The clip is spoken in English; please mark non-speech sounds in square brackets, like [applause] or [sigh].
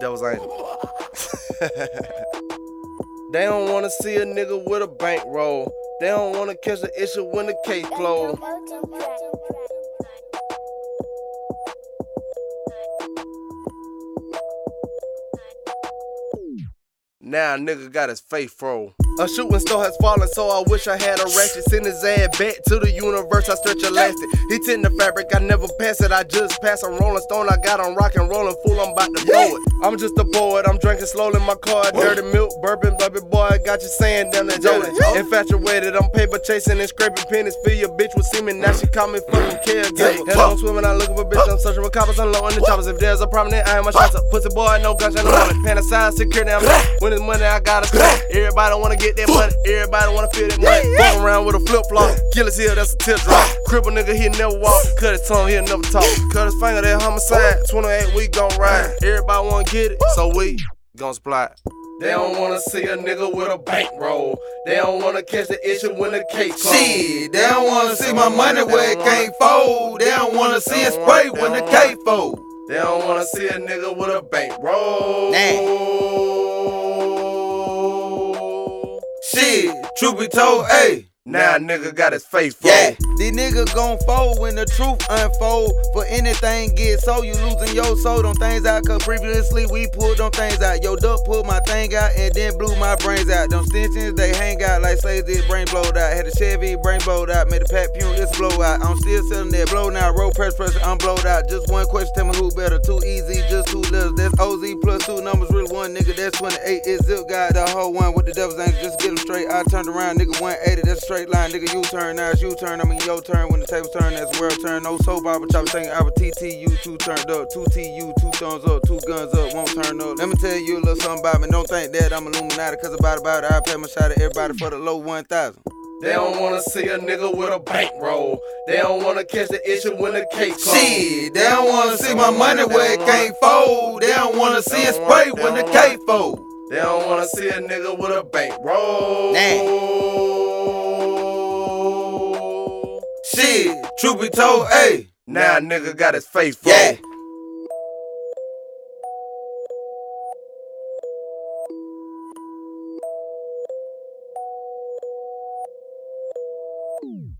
Devil's Angel. [laughs] they don't wanna see a nigga with a bankroll. They don't wanna catch the issue when the case flow. Now nigga got his face froze. A shooting star has fallen, so I wish I had a ratchet. Send his ass back to the universe, I stretch elastic. He tend the fabric, I never pass it, I just pass a rolling stone. I got on rock and rolling, fool, I'm about to throw it. I'm just a poet, I'm drinking slowly, in my car, dirty milk, bourbon, baby boy, I got you saying down there, Jody. Infatuated, I'm paper chasing and scraping pennies. Feel your bitch with semen, now she call me fucking caregiver. I'm swimming, I looking for bitch, I'm searching for coppers, unloading the choppers. If there's a problem, then I am my shots up. Pussy boy, no gunshot, no wallet. Panasonic, security, I'm When it's money, I gotta spend. Everybody wanna get that money, everybody wanna feel that money. Walk around with a flip flop, kill his heel, that's a teardrop. Cripple nigga, he never walk. Cut his tongue, he'll never talk. Cut his finger, that homicide. 28, we gon' ride. Everybody wanna get it, so we gon' splat. They don't wanna see a nigga with a bankroll. They don't wanna catch the issue when the cake close. Shit, they don't wanna see my money where it can't fold. They don't wanna see it spray when the cake fold. They don't wanna see a nigga with a bankroll. Shit, truth be told, ayy. Now a nigga got his face full. Yeah, these niggas gon' fold when the truth unfold. For anything get so you losing your soul. Them things out, cause previously we pulled them things out. Yo, duck pulled my thing out and then blew my brains out. Them stenches, they hang out like slaves, this brain blowed out. Had a Chevy, brain blowed out. Made a Pat Pune, it's blow out. I'm still selling that blow now. Roll press pressure, I'm blowed out. Just one question, tell me who better. Too easy, just two letters. That's OZ plus two numbers, really one nigga. That's 28 is Zipgod. The whole one with the devil's angel. Just get straight. I turned around, nigga 180, that's a straight line. Nigga, you turn, now it's you turn. I mean, your turn. When the tables turn, that's the world turn. No soap opera, chopper saying our TTU, two turned up. Two TU, two thumbs up, two guns up, won't turn up. Let me tell you a little something about me. Don't think that I'm Illuminati, cause about about it, I pay my shot at everybody for the low 1000. They don't wanna see a nigga with a bankroll. They don't wanna catch the issue when the cake close. Shit, they don't wanna see my money where it can't fold. They don't wanna see it spray when the cake fold. They don't wanna see a nigga with a bankroll. Shit, truth be told, hey, now nigga got his face full. Yeah. Ooh.